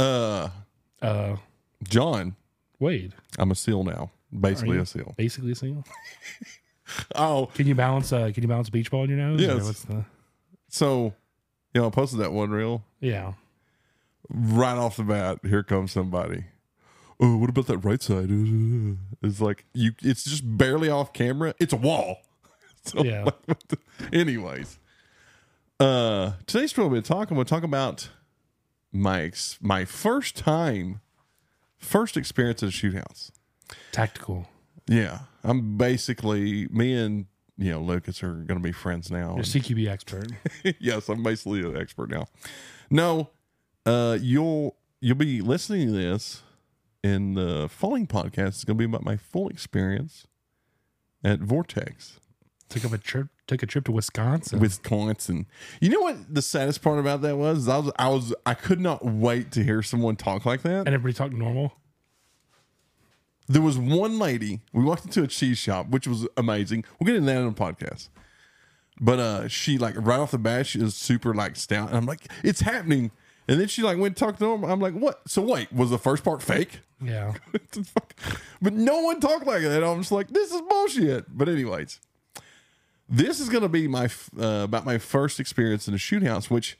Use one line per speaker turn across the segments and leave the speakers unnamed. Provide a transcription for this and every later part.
Uh,
Uh,
John,
Wade,
I'm a seal now. Basically a seal.
basically a seal.
Oh,
Can you balance? Uh, can you balance a beach ball in your nose?
Yes.
What's the?
so you know, I posted that one reel.
Yeah.
Right off the bat, here comes somebody. Oh, what about that right side? It's like you. It's just barely off camera. It's a wall. So,
Yeah.
like, what the- anyways, uh, today's story we're talking. We'll talk about my ex, my first time, first experience at a shoot house.
Tactical.
Yeah, I'm basically me and you know Lucas are going to be friends now.
You're a CQB expert.
yes, I'm basically an expert now. No, uh, you'll you'll be listening to this in the following podcast. It's going to be about my full experience at Vortex,
took up a trip. Took a trip to Wisconsin.
Wisconsin. You know what the saddest part about that was? I was I was I could not wait to hear someone talk like that.
and everybody talked normal.
There was one lady. We walked into a cheese shop, which was amazing. We'll get into that on the podcast. But uh, she like right off the bat, she was super like stout, and I'm like, "It's happening!" And then she like went and talked to him. I'm like, "What?" So wait, was the first part fake?
Yeah.
What the fuck? but no one talked like that. I'm just like, "This is bullshit." But anyways, this is gonna be my uh, about my first experience in a shoot house, which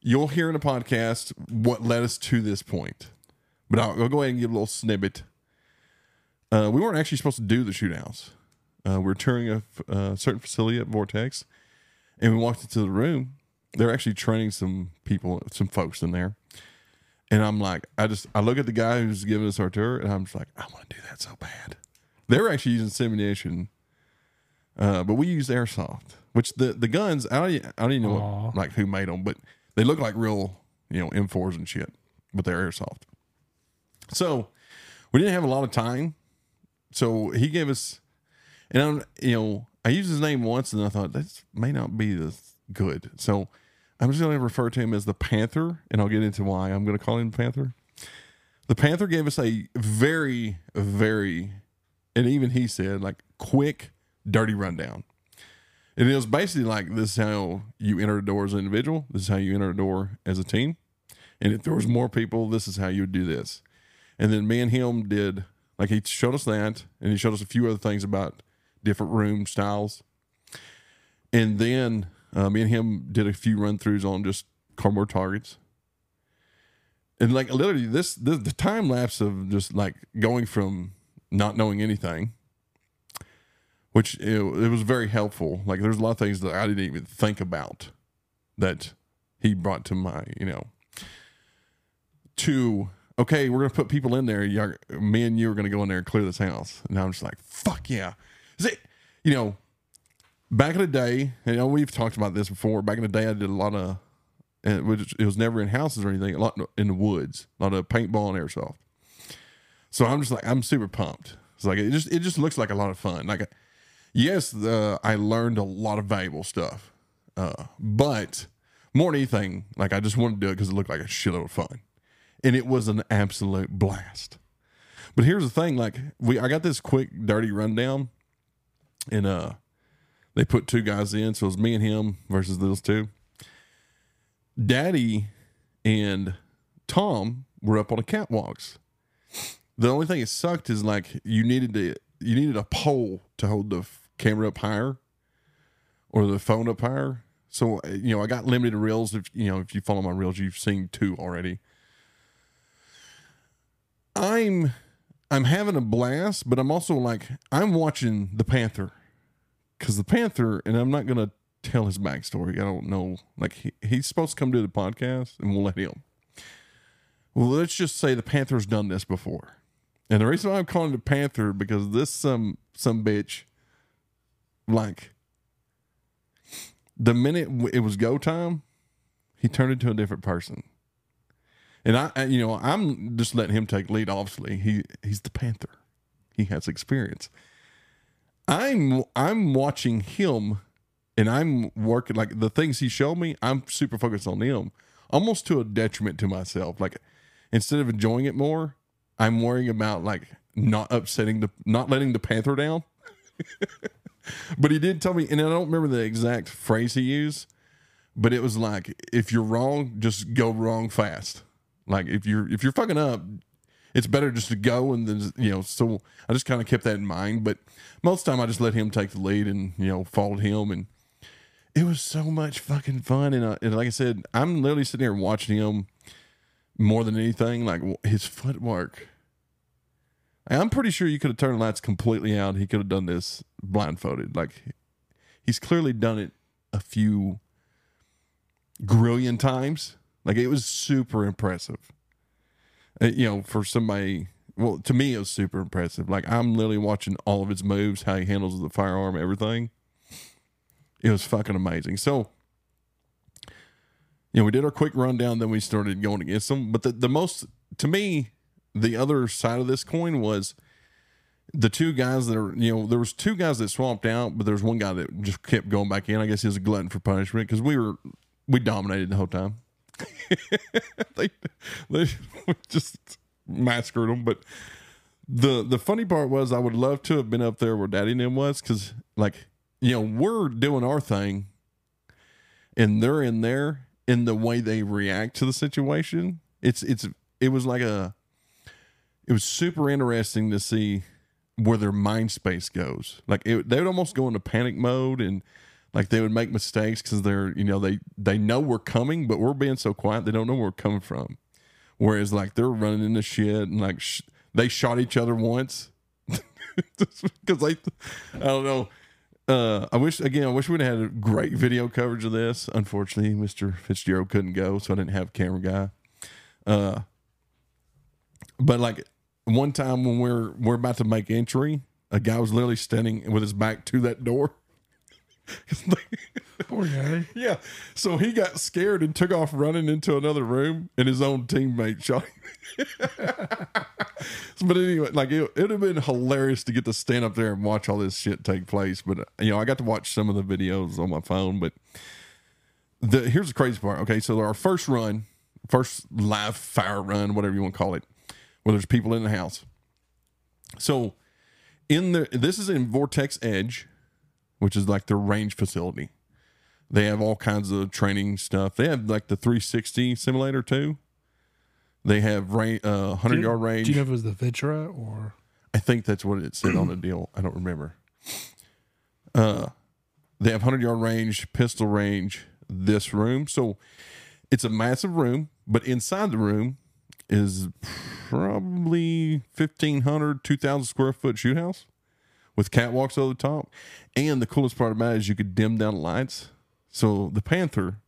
you'll hear in the podcast what led us to this point. But I'll, I'll go ahead and give a little snippet. Uh, we weren't actually supposed to do the shoot. Uh, we are touring a, uh, certain facility at Vortex, and we walked into the room. They're actually training some people, some folks in there. And I'm like, I just, I look at the guy who's giving us our tour, and I'm just like, I want to do that so bad. They were actually using simulation, uh, but we used airsoft, which the the guns, I don't, I don't even know what, like who made them, but they look like real, you know, M4s and shit, but they're airsoft. So we didn't have a lot of time. So he gave us, and I'm, you know, I used his name once, and I thought that may not be this good. So I'm just going to refer to him as the Panther, and I'll get into why I'm going to call him Panther. The Panther gave us a very, very, and even he said like quick, dirty rundown. And it was basically like this is how you enter a door as an individual. This is how you enter a door as a team. And if there was more people, this is how you would do this. And then me and him did like he showed us that, and he showed us a few other things about different room styles. And then uh, me and him did a few run throughs on just cardboard targets. And like literally, this, this the time lapse of just like going from not knowing anything, which it, it was very helpful. Like there's a lot of things that I didn't even think about that he brought to my you know to okay, we're gonna put people in there. Y'all, me and you are gonna go in there and clear this house. And I'm just like, fuck yeah. Is it, you know, back in the day, you know, we've talked about this before. Back in the day, I did a lot of, it was, it was never in houses or anything. A lot in the woods, a lot of paintball and airsoft. So I'm just like, I'm super pumped. It's like it just, it just looks like a lot of fun. Like, yes, uh, I learned a lot of valuable stuff, uh, but more than anything, like I just wanted to do it because it looked like a shitload of fun and it was an absolute blast. But here's the thing: like we, I got this quick, dirty rundown, and uh, they put two guys in, so it was me and him versus those two. Daddy and Tom were up on the catwalks. The only thing that sucked is like you needed to, you needed a pole to hold the camera up higher, or the phone up higher. So you know, I got limited reels. If you know, if you follow my reels, you've seen two already. I'm I'm having a blast, but I'm also like I'm watching the Panther because the Panther, and I'm not gonna tell his backstory. I don't know. Like he, he's supposed to come to the podcast, and we'll let him. Well, let's just say the Panther's done this before, and the reason why I'm calling it the Panther because this some some bitch, like the minute it was go time, he turned into a different person. And I, you know, I'm just letting him take lead. Obviously, he he's the Panther. He has experience. I'm I'm watching him, and I'm working like the things he showed me. I'm super focused on him, almost to a detriment to myself. Like instead of enjoying it more, I'm worrying about like not upsetting the, not letting the Panther down. but he did tell me, and I don't remember the exact phrase he used, but it was like, if you're wrong, just go wrong fast. Like if you're if you're fucking up, it's better just to go and then you know. So I just kind of kept that in mind. But most of the time, I just let him take the lead and you know followed him, and it was so much fucking fun. And, uh, and like I said, I'm literally sitting here watching him more than anything. Like his footwork. I'm pretty sure you could have turned the lights completely out. He could have done this blindfolded. Like he's clearly done it a few grillion times. Like it was super impressive. Uh, you know, for somebody, well, to me, it was super impressive. Like I'm literally watching all of his moves, how he handles the firearm, everything. It was fucking amazing. So, you know, we did our quick rundown, then we started going against them. But the, the most, to me, the other side of this coin was the two guys that are, you know, there was two guys that swamped out, but there was one guy that just kept going back in. I guess he was a glutton for punishment because we were, we dominated the whole time. they, they just massacred them. But the the funny part was, I would love to have been up there where Daddy Nim was because, like, you know, we're doing our thing, and they're in there in the way they react to the situation. It's it's it was like a it was super interesting to see where their mind space goes. Like it, they would almost go into panic mode and like they would make mistakes because they're you know they they know we're coming, but we're being so quiet they don't know where we're coming from. Whereas like they're running into shit and like sh- they shot each other once because they I don't know. Uh, I wish again. I wish we'd had a great video coverage of this. Unfortunately, Mister Fitzgerald couldn't go, so I didn't have a camera guy. Uh, but like one time when we're we're about to make entry, a guy was literally standing with his back to that door.
Poor guy.
yeah, so he got scared and took off running into another room, and his own teammate shot him. but anyway, like it, it'd have been hilarious to get to stand up there and watch all this shit take place. But uh, you know, I got to watch some of the videos on my phone. But the here's the crazy part. Okay, so our first run, first live fire run, whatever you want to call it, where there's people in the house. So in the this is in Vortex Edge, which is like their range facility. They have all kinds of training stuff. They have like the 360 simulator too. They have range, uh, 100
you-
yard range.
Do you know if it was the VirTra or
I think that's what it said on the deal. I don't remember. Uh, they have 100 yard range, pistol range, this room. So it's a massive room, but inside the room is probably 1,500, 2,000 square foot shoot house with catwalks over the top. And the coolest part about it is you could dim down lights. So the Panther,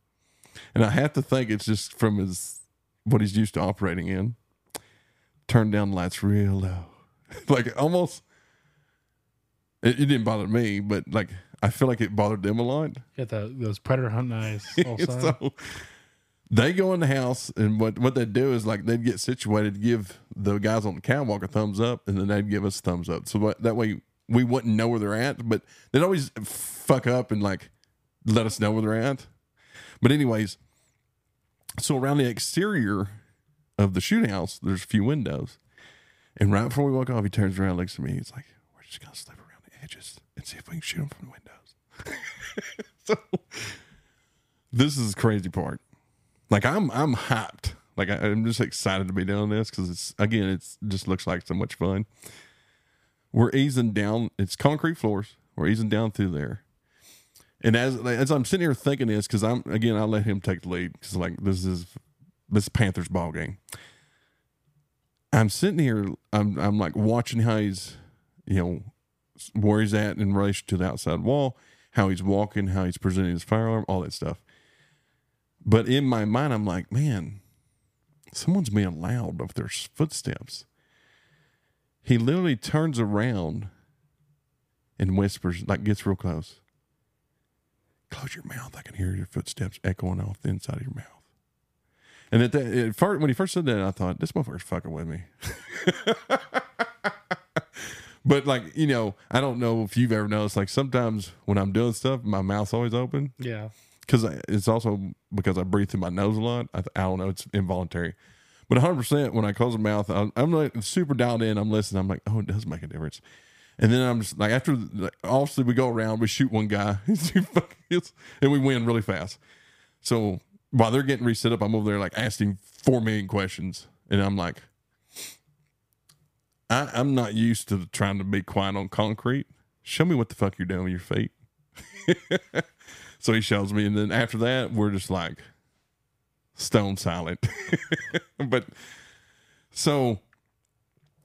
and I have to think it's just from his what he's used to operating in, turn down the lights real low. like almost it, it didn't bother me, but like I feel like it bothered them a lot.
get the those predator hunting eyes? Also,
so they go in the house and what what they'd do is like they'd get situated give the guys on the catwalk a thumbs up and then they'd give us a thumbs up. So that way we wouldn't know where they're at, but they'd always fuck up and like let us know where they're at. But anyways, so around the exterior of the shoot house, there's a few windows. And right before we walk off, he turns around, looks at me. He's like, "We're just gonna slip around the edges and see if we can shoot them from the windows." so this is the crazy part. Like I'm, I'm hyped. Like I, I'm just excited to be doing this because it's again, it's just looks like so much fun. We're easing down. It's concrete floors. We're easing down through there. And as as I'm sitting here thinking this, because I'm again, I let him take the lead because like this is this is Panthers ball game. I'm sitting here, I'm I'm like watching how he's, you know, where he's at in relation to the outside wall, how he's walking, how he's presenting his firearm, all that stuff. But in my mind, I'm like, man, someone's being loud of their footsteps. He literally turns around and whispers, like gets real close. Close your mouth. I can hear your footsteps echoing off the inside of your mouth. And at that, at first, when he first said that, I thought this motherfucker's fucking with me. but like you know, I don't know if you've ever noticed. Like sometimes when I'm doing stuff, my mouth's always open
yeah.
Because it's also because I breathe through my nose a lot. I, I don't know, it's involuntary. But 100 percent when I close my mouth, I'm, I'm like super dialed in. I'm listening. I'm like, oh, it does make a difference. And then I'm just like, after like, obviously we go around, we shoot one guy, and we win really fast. So while they're getting reset up, I'm over there like asking four million questions, and I'm like, I, I'm not used to trying to be quiet on concrete. Show me what the fuck you're doing with your feet. so he shows me, and then after that, we're just like stone silent. but so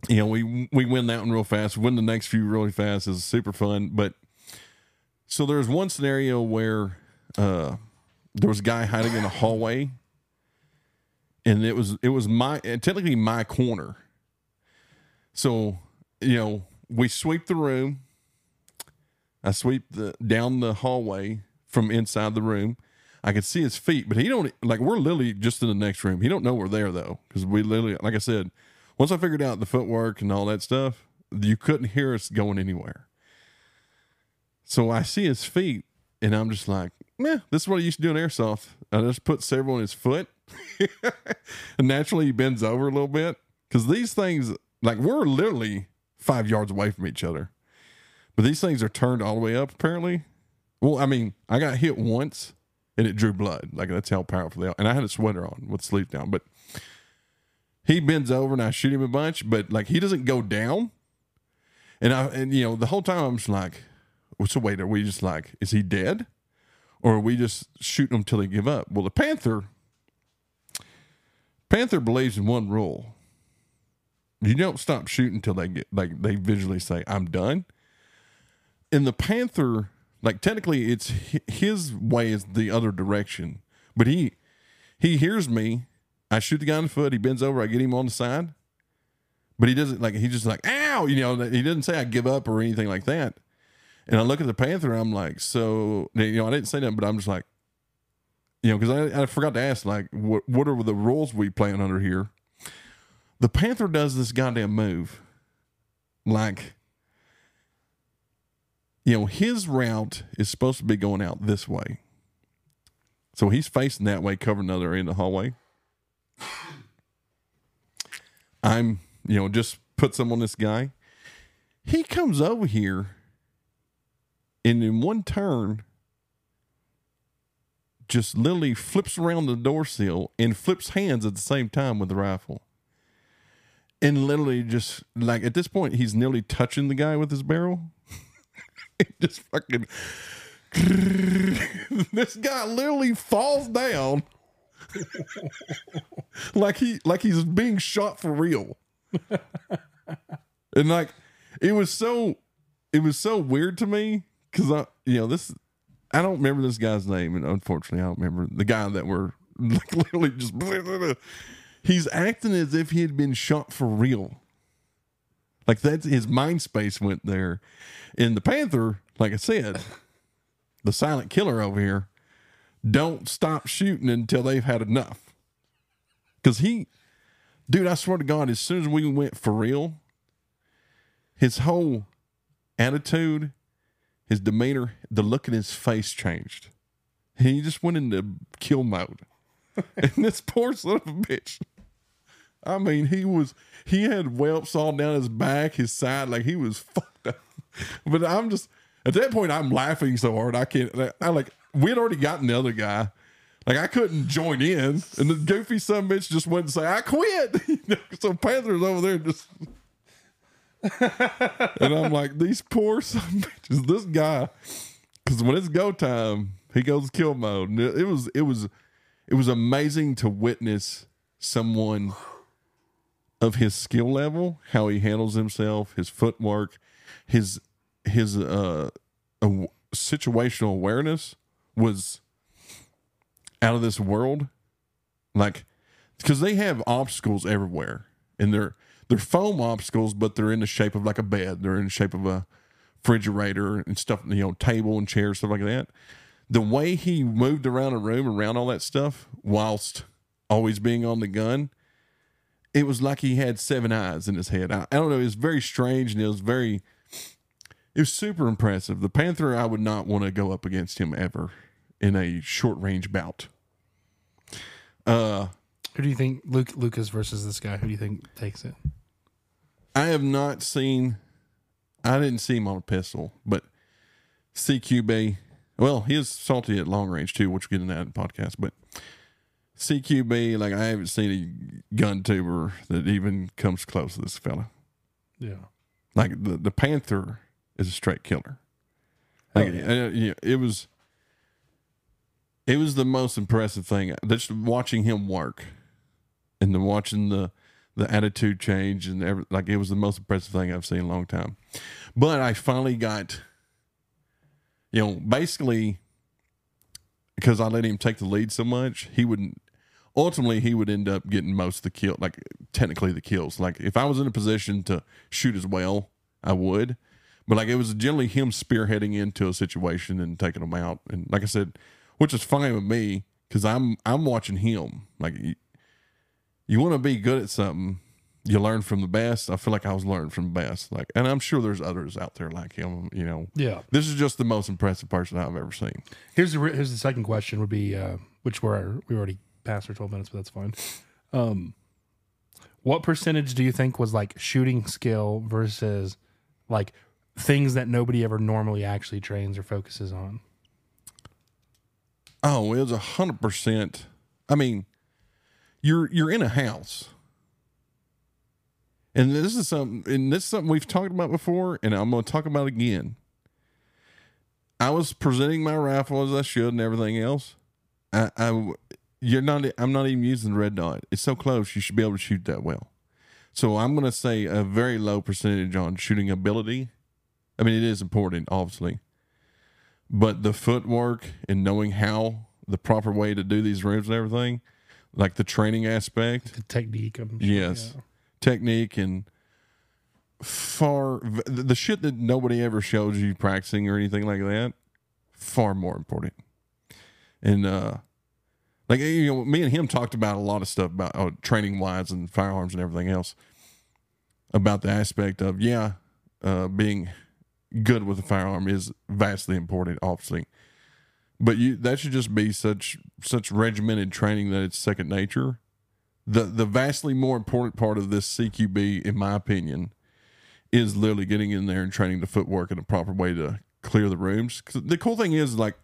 you know, we we win that one real fast. Win the next few really fast is super fun. But so there's one scenario where uh, there was a guy hiding in a hallway, and it was it was my technically my corner. So you know, we sweep the room. I sweep the down the hallway from inside the room. I could see his feet, but he don't like. We're literally just in the next room. He don't know we're there though, because we literally, like I said, once I figured out the footwork and all that stuff, you couldn't hear us going anywhere. So I see his feet, and I'm just like, yeah, this is what I used to do in airsoft. I just put several on his foot, and naturally he bends over a little bit because these things, like, we're literally five yards away from each other, but these things are turned all the way up apparently. Well, I mean, I got hit once and it drew blood. Like that's how powerful they are. And I had a sweater on with sleeves down, but he bends over and I shoot him a bunch, but like he doesn't go down. And I and you know the whole time I'm just like, what's so wait, are we just like, is he dead, or are we just shooting him till they give up? Well, the Panther, Panther believes in one rule: you don't stop shooting until they get like they visually say, "I'm done." And the Panther, like technically, it's his way is the other direction, but he he hears me I shoot the guy in the foot. He bends over. I get him on the side. But he doesn't like, he's just like, ow, you know, he doesn't say I give up or anything like that. And I look at the Panther, I'm like, so, you know, I didn't say that, but I'm just like, you know, because I, I forgot to ask, like, what, what are the rules we playing under here? The Panther does this goddamn move. Like, you know, his route is supposed to be going out this way. So he's facing that way, covering the other end of the hallway. I'm, you know, just put some on this guy. He comes over here and in one turn just literally flips around the door sill and flips hands at the same time with the rifle. And literally just like at this point he's nearly touching the guy with his barrel. just fucking this guy literally falls down like he like he's being shot for real. and like it was so it was so weird to me because I you know this I don't remember this guy's name and unfortunately I don't remember the guy that were like literally just he's acting as if he had been shot for real. Like that's his mind space went there. In the Panther, like I said, the silent killer over here don't stop shooting until they've had enough. Because he, dude, I swear to God, as soon as we went for real, his whole attitude, his demeanor, the look in his face changed. He just went into kill mode. and this poor son of a bitch. I mean, he was he had whelps all down his back, his side, like he was fucked up. But I'm just at that point I'm laughing so hard I can't I like we had already gotten the other guy. Like I couldn't join in, and the goofy son bitch just went and say, "I quit." so Panther's over there just, and I'm like, these poor son bitches. This guy, because when it's go time, he goes kill mode. And it was it was it was amazing to witness someone of his skill level, how he handles himself, his footwork, his his uh, situational awareness was out of this world. Like, because they have obstacles everywhere, and they're they're foam obstacles, but they're in the shape of like a bed. They're in the shape of a refrigerator and stuff, you know, table and chairs, stuff like that. The way he moved around a room, around all that stuff, whilst always being on the gun, it was like he had seven eyes in his head. I, I don't know. It was very strange and it was very, it was super impressive. The Panther, I would not want to go up against him ever in a short range bout. Uh,
Who do you think Luke Lucas versus this guy? Who do you think takes it?
I have not seen. I didn't see him on a pistol, but CQB. Well, he is salty at long range too, which we'll get into that in podcast. But CQB, like I haven't seen a gun tuber that even comes close to this fella.
Yeah.
Like the the Panther is a straight killer. Like
yeah.
uh, yeah, it was. It was the most impressive thing. Just watching him work, and then watching the the attitude change and every, like it was the most impressive thing I've seen in a long time. But I finally got, you know, basically because I let him take the lead so much, he would ultimately he would end up getting most of the kill, like technically the kills. Like if I was in a position to shoot as well, I would. But like it was generally him spearheading into a situation and taking them out, and like I said, which is fine with me because I'm I'm watching him. Like you, you want to be good at something, you learn from the best. I feel like I was learning from the best. Like, and I'm sure there's others out there like him. You know,
Yeah.
this is just the most impressive person I've ever seen.
Here's the here's the second question would be uh, which we're we already passed our twelve minutes, but that's fine. Um, what percentage do you think was like shooting skill versus like things that nobody ever normally actually trains or focuses on?
Oh, it was a hundred percent. I mean, you're you're in a house, and this is something, and this is something we've talked about before, and I'm going to talk about again. I was presenting my rifle as I should and everything else. I, I you're not. I'm not even using the red dot. It's so close. You should be able to shoot that well. So I'm going to say a very low percentage on shooting ability. I mean, it is important, obviously but the footwork and knowing how the proper way to do these rooms and everything, like the training aspect,
The technique. I'm sure,
Yes.
yeah.
technique, and far the the shit that nobody ever shows you practicing or anything like that, far more important. And uh, like you know, me and him talked about a lot of stuff about oh, training wise and firearms and everything else. About the aspect of yeah, uh, being good with a firearm is vastly important, obviously. But you that should just be such such regimented training that it's second nature. The the vastly more important part of this CQB, in my opinion, is literally getting in there and training the footwork in a proper way to clear the rooms. the cool thing is like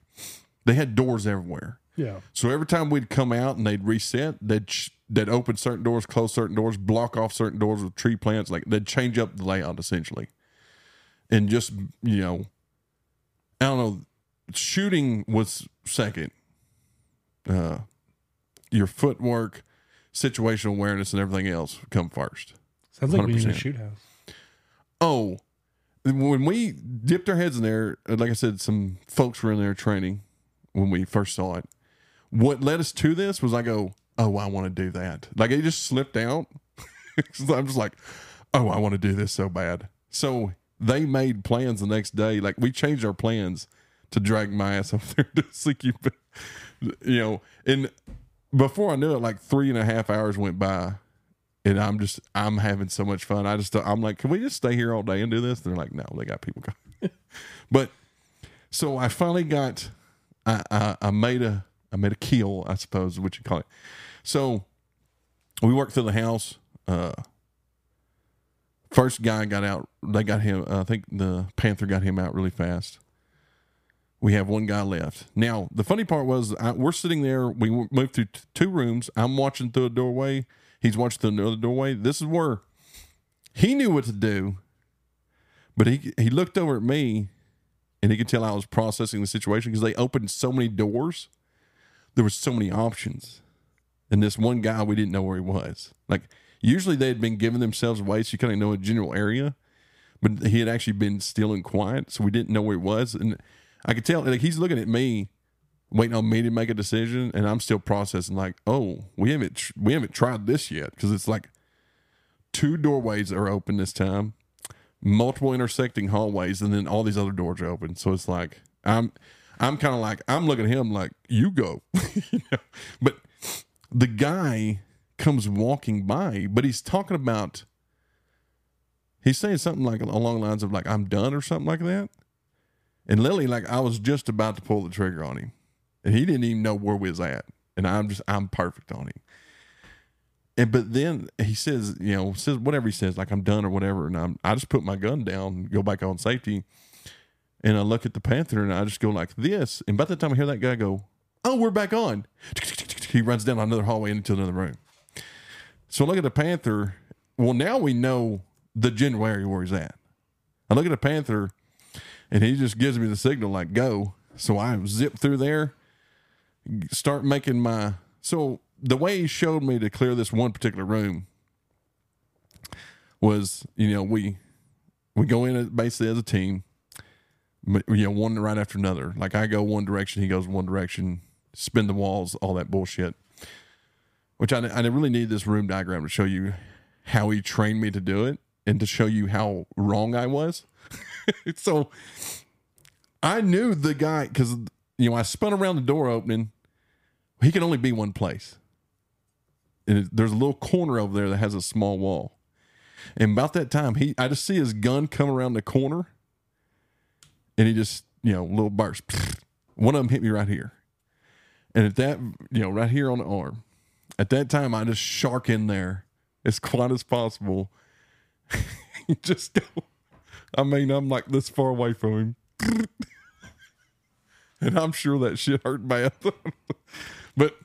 they had doors everywhere.
Yeah.
So every time we'd come out and they'd reset, they'd sh- they'd open certain doors, close certain doors, block off certain doors with tree plants. Like they'd change up the layout essentially, and just you know, I don't know. Shooting was second. Uh, your footwork, situational awareness, and everything else come first.
Sounds like we need a
100%.
shoot house.
Oh, when we dipped our heads in there, uh, like I said, some folks were in there training when we first saw it. What led us to this was I go, oh, I want to do that. Like it just slipped out. I'm just like, oh, I want to do this so bad. So they made plans the next day. Like we changed our plans to drag my ass up there to CQB. You You know, and before I knew it, like three and a half hours went by and I'm just I'm having so much fun. I just I'm like, can we just stay here all day and do this? And they're like, no, they got people coming. but so I finally got I, I I made a I made a kill, I suppose is what you call it. So we worked through the house. Uh first guy got out. They got him. I think the Panther got him out really fast. We have one guy left. Now, the funny part was I, we're sitting there. We moved through t- two rooms. I'm watching through a doorway. He's watching through another doorway. This is where he knew what to do, but he he looked over at me, and he could tell I was processing the situation because they opened so many doors. There was so many options, and this one guy we didn't know where he was. Like usually they had been giving themselves away, so you kind of know a general area but he had actually been still and quiet, so we didn't know where he was. And I could tell, like, he's looking at me, waiting on me to make a decision, and I'm still processing, like, oh, we haven't tr- we haven't tried this yet because it's like two doorways are open this time, multiple intersecting hallways, and then all these other doors are open. So it's like I'm I'm kind of like I'm looking at him like you go, but the guy comes walking by, but he's talking about he's saying something like along the lines of like I'm done or something like that. And Lily, like I was just about to pull the trigger on him, and he didn't even know where we was at, and I'm just I'm perfect on him. And but then he says, you know, says whatever he says, like I'm done or whatever, and I'm I just put my gun down, go back on safety, and I look at the panther, and I just go like this, and by the time I hear that guy go, oh, we're back on, he runs down another hallway into another room. So I look at the panther. Well, now we know the general area where he's at. I look at the panther, and he just gives me the signal like go. So I zip through there, start making my. So the way he showed me to clear this one particular room was, you know, we we go in basically as a team, you know, one right after another. Like I go one direction, he goes one direction, spin the walls, all that bullshit. Which I, I really need this room diagram to show you how he trained me to do it and to show you how wrong I was. so I knew the guy because you know I spun around the door opening. He can only be one place, and it, there's a little corner over there that has a small wall. And about that time, he I just see his gun come around the corner, and he just you know little burst. One of them hit me right here, and at that you know right here on the arm. At that time, I just shark in there as quiet as possible. just go. I mean, I'm like this far away from him. and I'm sure that shit hurt bad. but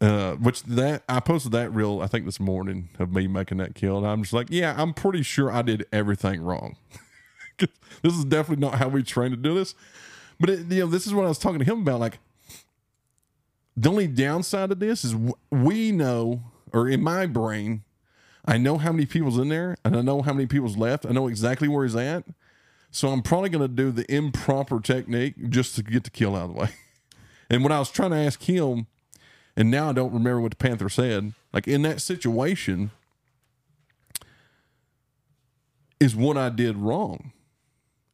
uh, which that I posted that reel I think this morning of me making that kill, and I'm just like, yeah, I'm pretty sure I did everything wrong. This is definitely not how we train to do this. But it, you know, this is what I was talking to him about. Like, the only downside of this is we know, or in my brain, I know how many people's in there, and I know how many people's left. I know exactly where he's at. So I'm probably going to do the improper technique just to get the kill out of the way. And when I was trying to ask him, and now I don't remember what the Panther said, like in that situation, is what I did wrong.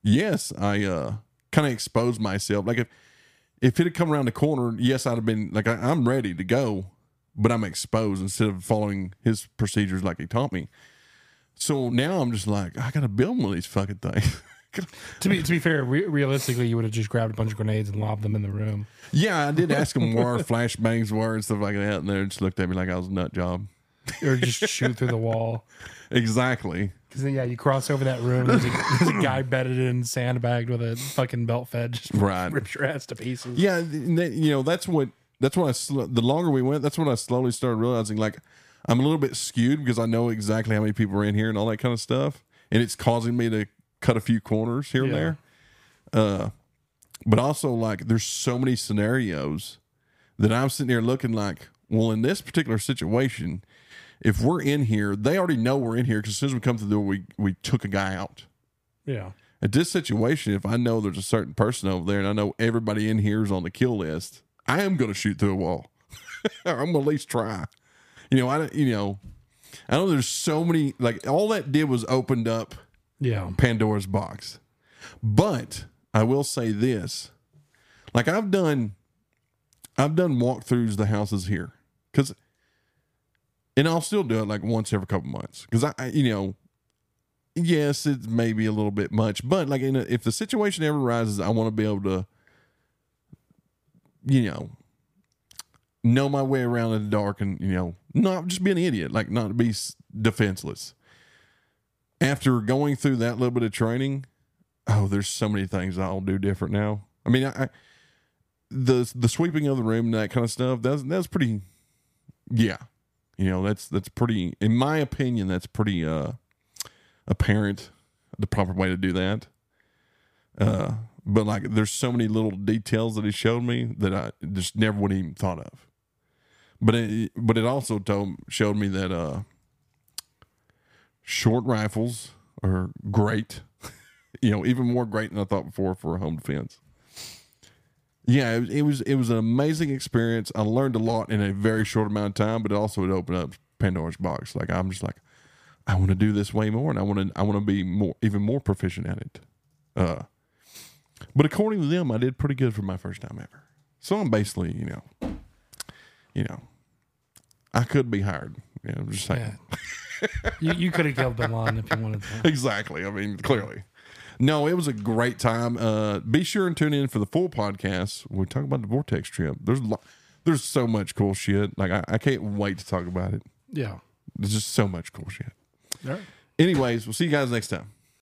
Yes, I uh, kind of exposed myself. Like if if it had come around the corner, yes, I'd have been like I, I'm ready to go, but I'm exposed instead of following his procedures like he taught me. So now I'm just like I got to build one of these fucking things.
to be to be fair, re- realistically, you would have just grabbed a bunch of grenades and lobbed them in the room.
Yeah, I did ask him where flashbangs were and stuff like that, and they just looked at me like I was a nut job.
Or just shoot through the wall.
Exactly.
Because yeah, you cross over that room. There's a, there's a guy bedded in, sandbagged with a fucking belt fed, just
Right.
rips your ass to pieces.
Yeah, and that- you know that's what that's what I sl- the longer we went, that's when I slowly started realizing like I'm a little bit skewed because I know exactly how many people are in here and all that kind of stuff, and it's causing me to cut a few corners here and
Yeah.
there. Uh, but also like there's so many scenarios that I'm sitting here looking like, well, in this particular situation, if we're in here, they already know we're in here because as soon as we come through the door, we we took a guy out.
yeah.
At this situation, if I know there's a certain person over there and I know everybody in here is on the kill list, I am going to shoot through a wall. I'm going to at least try. You know, I don't- you know, I know there's so many like all that did was opened up
Yeah.
Pandora's box. But I will say this. Like I've done I've done walkthroughs the houses here cuz and I'll still do it like once every couple months cuz I, I you know yes, it's maybe a little bit much, but like a, if the situation ever arises, I want to be able to you know know my way around in the dark and you know not just be an idiot, like not be defenseless after going through that little bit of training, oh, there's so many things I'll do different now. I mean, I, I the the sweeping of the room and that kind of stuff. That's that's pretty. Yeah, you know that's that's pretty. In my opinion, that's pretty uh apparent. The proper way to do that. Uh, but like, there's so many little details that he showed me that I just never would even thought of. But it but it also told showed me that uh short rifles are great. you know, even more great than I thought before for a home defense. Yeah, it, was- it was it was an amazing experience. I learned a lot in a very short amount of time, but it also it opened up Pandora's box. Like I'm just like, I want to do this way more, and I want to I want to be more even more proficient at it. Uh, but according to them, I did pretty good for my first time ever. So I'm basically, you know, you know, I could be hired. You know, I'm just saying.
Yeah. you you could have killed Bin Laden if you wanted to.
exactly. I mean, clearly. No, it was a great time. Uh, be sure and tune in for the full podcast. We talk about the Vortex trip. There's a lot, there's so much cool shit. Like I, I can't wait to talk about it.
Yeah.
There's just so much cool shit.
All right.
Anyways, we'll see you guys next time.